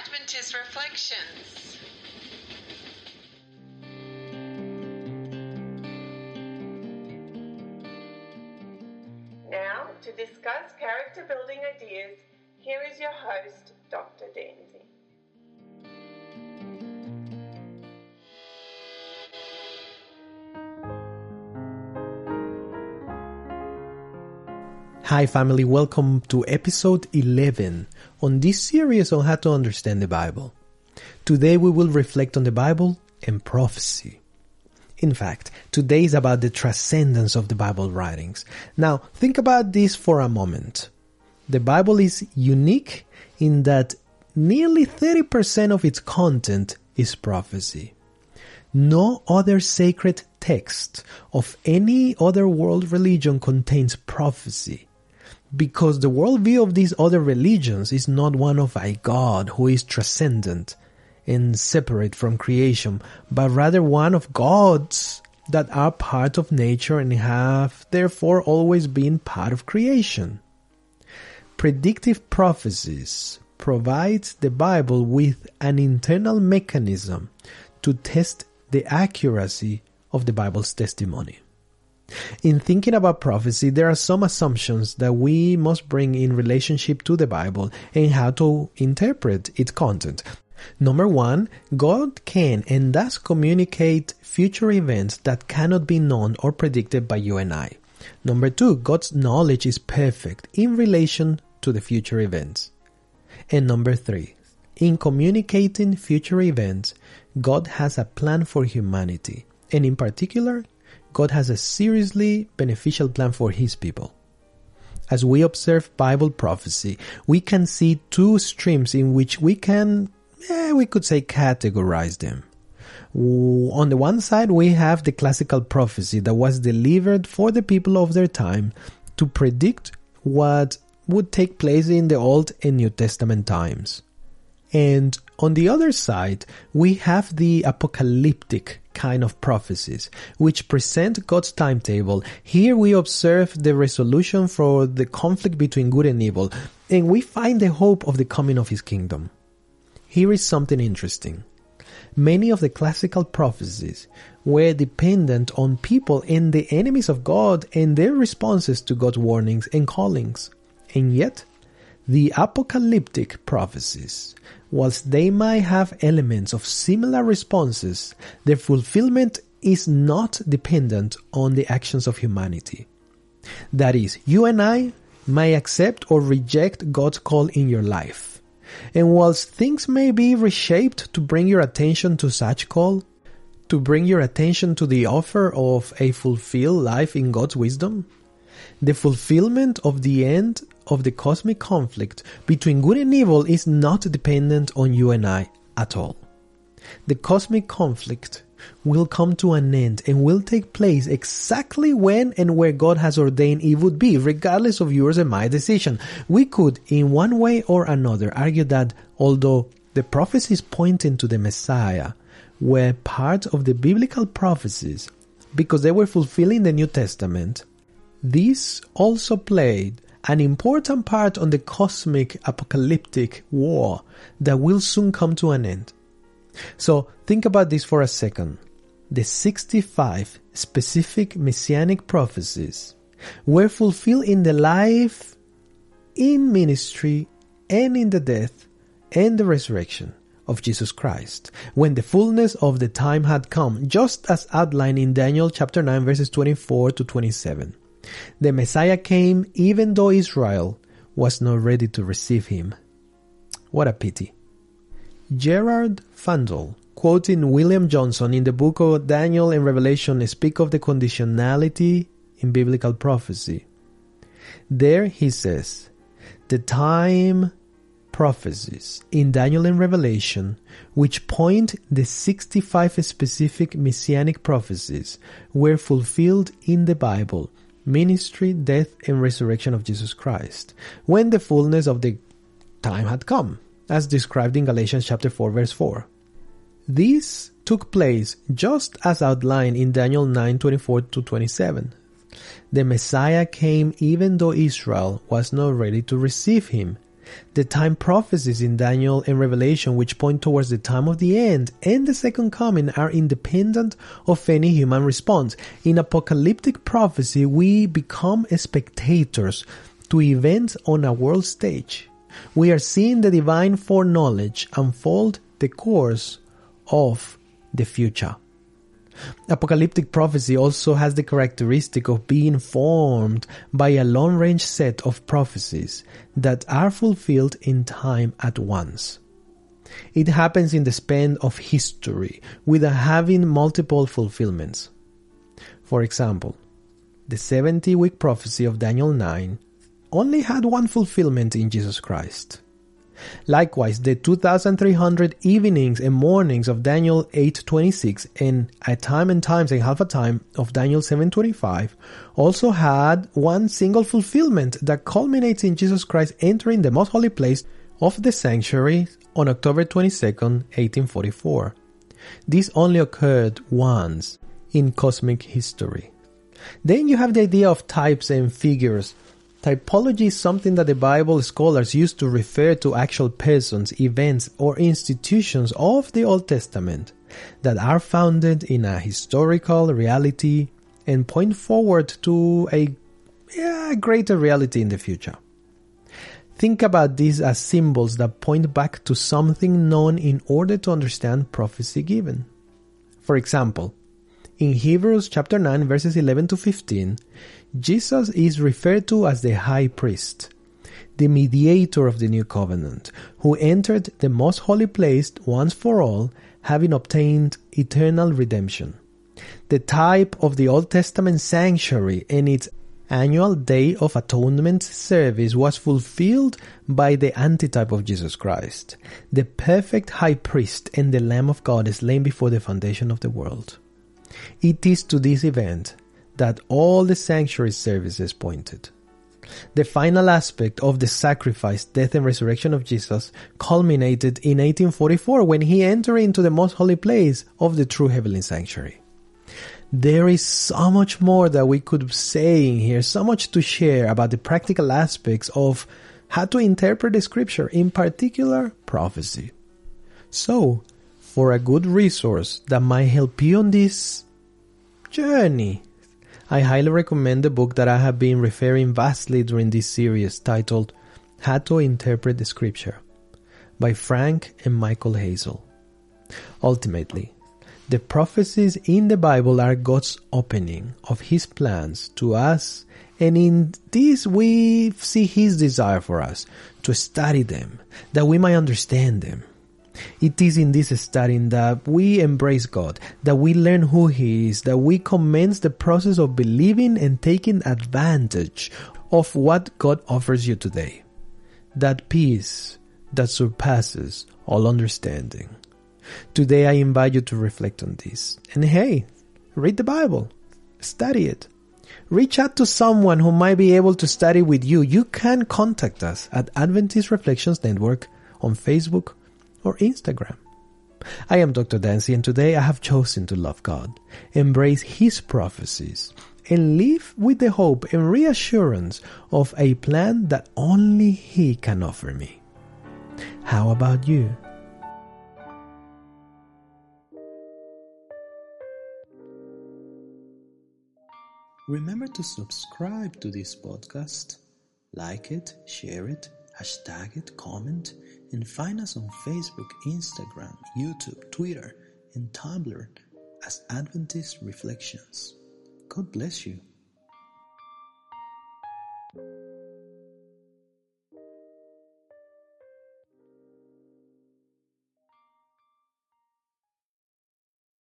Adventist Reflections. Now, to discuss character building ideas, here is your host, Dr. Denzi. Hi, family. Welcome to episode 11 on this series on how to understand the Bible. Today we will reflect on the Bible and prophecy. In fact, today is about the transcendence of the Bible writings. Now, think about this for a moment. The Bible is unique in that nearly 30% of its content is prophecy. No other sacred text of any other world religion contains prophecy because the worldview of these other religions is not one of a God who is transcendent and separate from creation, but rather one of gods that are part of nature and have therefore always been part of creation. Predictive prophecies provides the Bible with an internal mechanism to test the accuracy of the Bible's testimony. In thinking about prophecy, there are some assumptions that we must bring in relationship to the Bible and how to interpret its content. Number one, God can and does communicate future events that cannot be known or predicted by you and I. Number two, God's knowledge is perfect in relation to the future events. And number three, in communicating future events, God has a plan for humanity, and in particular, God has a seriously beneficial plan for His people. As we observe Bible prophecy, we can see two streams in which we can, eh, we could say, categorize them. On the one side, we have the classical prophecy that was delivered for the people of their time to predict what would take place in the Old and New Testament times. And on the other side, we have the apocalyptic kind of prophecies, which present God's timetable. Here we observe the resolution for the conflict between good and evil, and we find the hope of the coming of His kingdom. Here is something interesting. Many of the classical prophecies were dependent on people and the enemies of God and their responses to God's warnings and callings. And yet, the apocalyptic prophecies, whilst they might have elements of similar responses, their fulfillment is not dependent on the actions of humanity. That is, you and I may accept or reject God's call in your life. And whilst things may be reshaped to bring your attention to such call, to bring your attention to the offer of a fulfilled life in God's wisdom, the fulfillment of the end of the cosmic conflict between good and evil is not dependent on you and I at all. The cosmic conflict will come to an end and will take place exactly when and where God has ordained it would be, regardless of yours and my decision. We could, in one way or another, argue that although the prophecies pointing to the Messiah were part of the biblical prophecies because they were fulfilling the New Testament, these also played an important part on the cosmic apocalyptic war that will soon come to an end. So think about this for a second. The 65 specific messianic prophecies were fulfilled in the life, in ministry, and in the death and the resurrection of Jesus Christ, when the fullness of the time had come, just as outlined in Daniel chapter 9 verses 24 to 27. The Messiah came even though Israel was not ready to receive him. What a pity. Gerhard Pfandl, quoting William Johnsson in the book of Daniel and Revelation, speak of the conditionality in biblical prophecy. There he says, the time prophecies in Daniel and Revelation, which point the 65 specific messianic prophecies, were fulfilled in the Bible ministry, death, and resurrection of Jesus Christ, when the fullness of the time had come, as described in Galatians chapter 4 verse 4. This took place just as outlined in Daniel 9:24 to 27. The Messiah came even though Israel was not ready to receive him. The time prophecies in Daniel and Revelation which point towards the time of the end and the second coming are independent of any human response. In apocalyptic prophecy, we become spectators to events on a world stage. We are seeing the divine foreknowledge unfold the course of the future. Apocalyptic prophecy also has the characteristic of being formed by a long range set of prophecies that are fulfilled in time at once. It happens in the span of history with having multiple fulfillments. For example, the 70 week prophecy of Daniel 9 only had one fulfillment in Jesus Christ. Likewise, the 2300 evenings and mornings of Daniel 8:26 and a time and times and half a time of Daniel 7:25 also had one single fulfillment that culminates in Jesus Christ entering the most holy place of the sanctuary on October 22nd, 1844. This only occurred once in cosmic history. Then you have the idea of types and figures Typology is something that the Bible scholars use to refer to actual persons, events, or institutions of the Old Testament that are founded in a historical reality and point forward to a yeah, greater reality in the future. Think about these as symbols that point back to something known in order to understand prophecy given. For example, in Hebrews chapter 9 verses 11 to 15, Jesus is referred to as the high priest, the mediator of the new covenant, who entered the most holy place once for all, having obtained eternal redemption. The type of the Old Testament sanctuary and its annual Day of Atonement service was fulfilled by the antitype of Jesus Christ, the perfect high priest and the Lamb of God slain before the foundation of the world. It is to this event that all the sanctuary services pointed. The final aspect of the sacrifice, death, and resurrection of Jesus culminated in 1844 when he entered into the most holy place of the true heavenly sanctuary. There is so much more that we could say in here, so much to share about the practical aspects of how to interpret the scripture, in particular prophecy. So, for a good resource that might help you on this journey I highly recommend the book that I have been referring vastly during this series titled How to Interpret the Scripture by Frank and Michael Hasel. Ultimately, the prophecies in the Bible are God's opening of His plans to us, and in this we see His desire for us to study them, that we might understand them, it is in this studying that we embrace God, that we learn who He is, that we commence the process of believing and taking advantage of what God offers you today. That peace that surpasses all understanding. Today I invite you to reflect on this. And hey, read the Bible. Study it. Reach out to someone who might be able to study with you. You can contact us at Adventist Reflections Network on Facebook or Instagram. I am Dr. Dancy and today I have chosen to love God, embrace His prophecies, and live with the hope and reassurance of a plan that only He can offer me. How about you? Remember to subscribe to this podcast, like it, share it, hashtag it, comment, and find us on Facebook, Instagram, YouTube, Twitter, and Tumblr as Adventist Reflections. God bless you.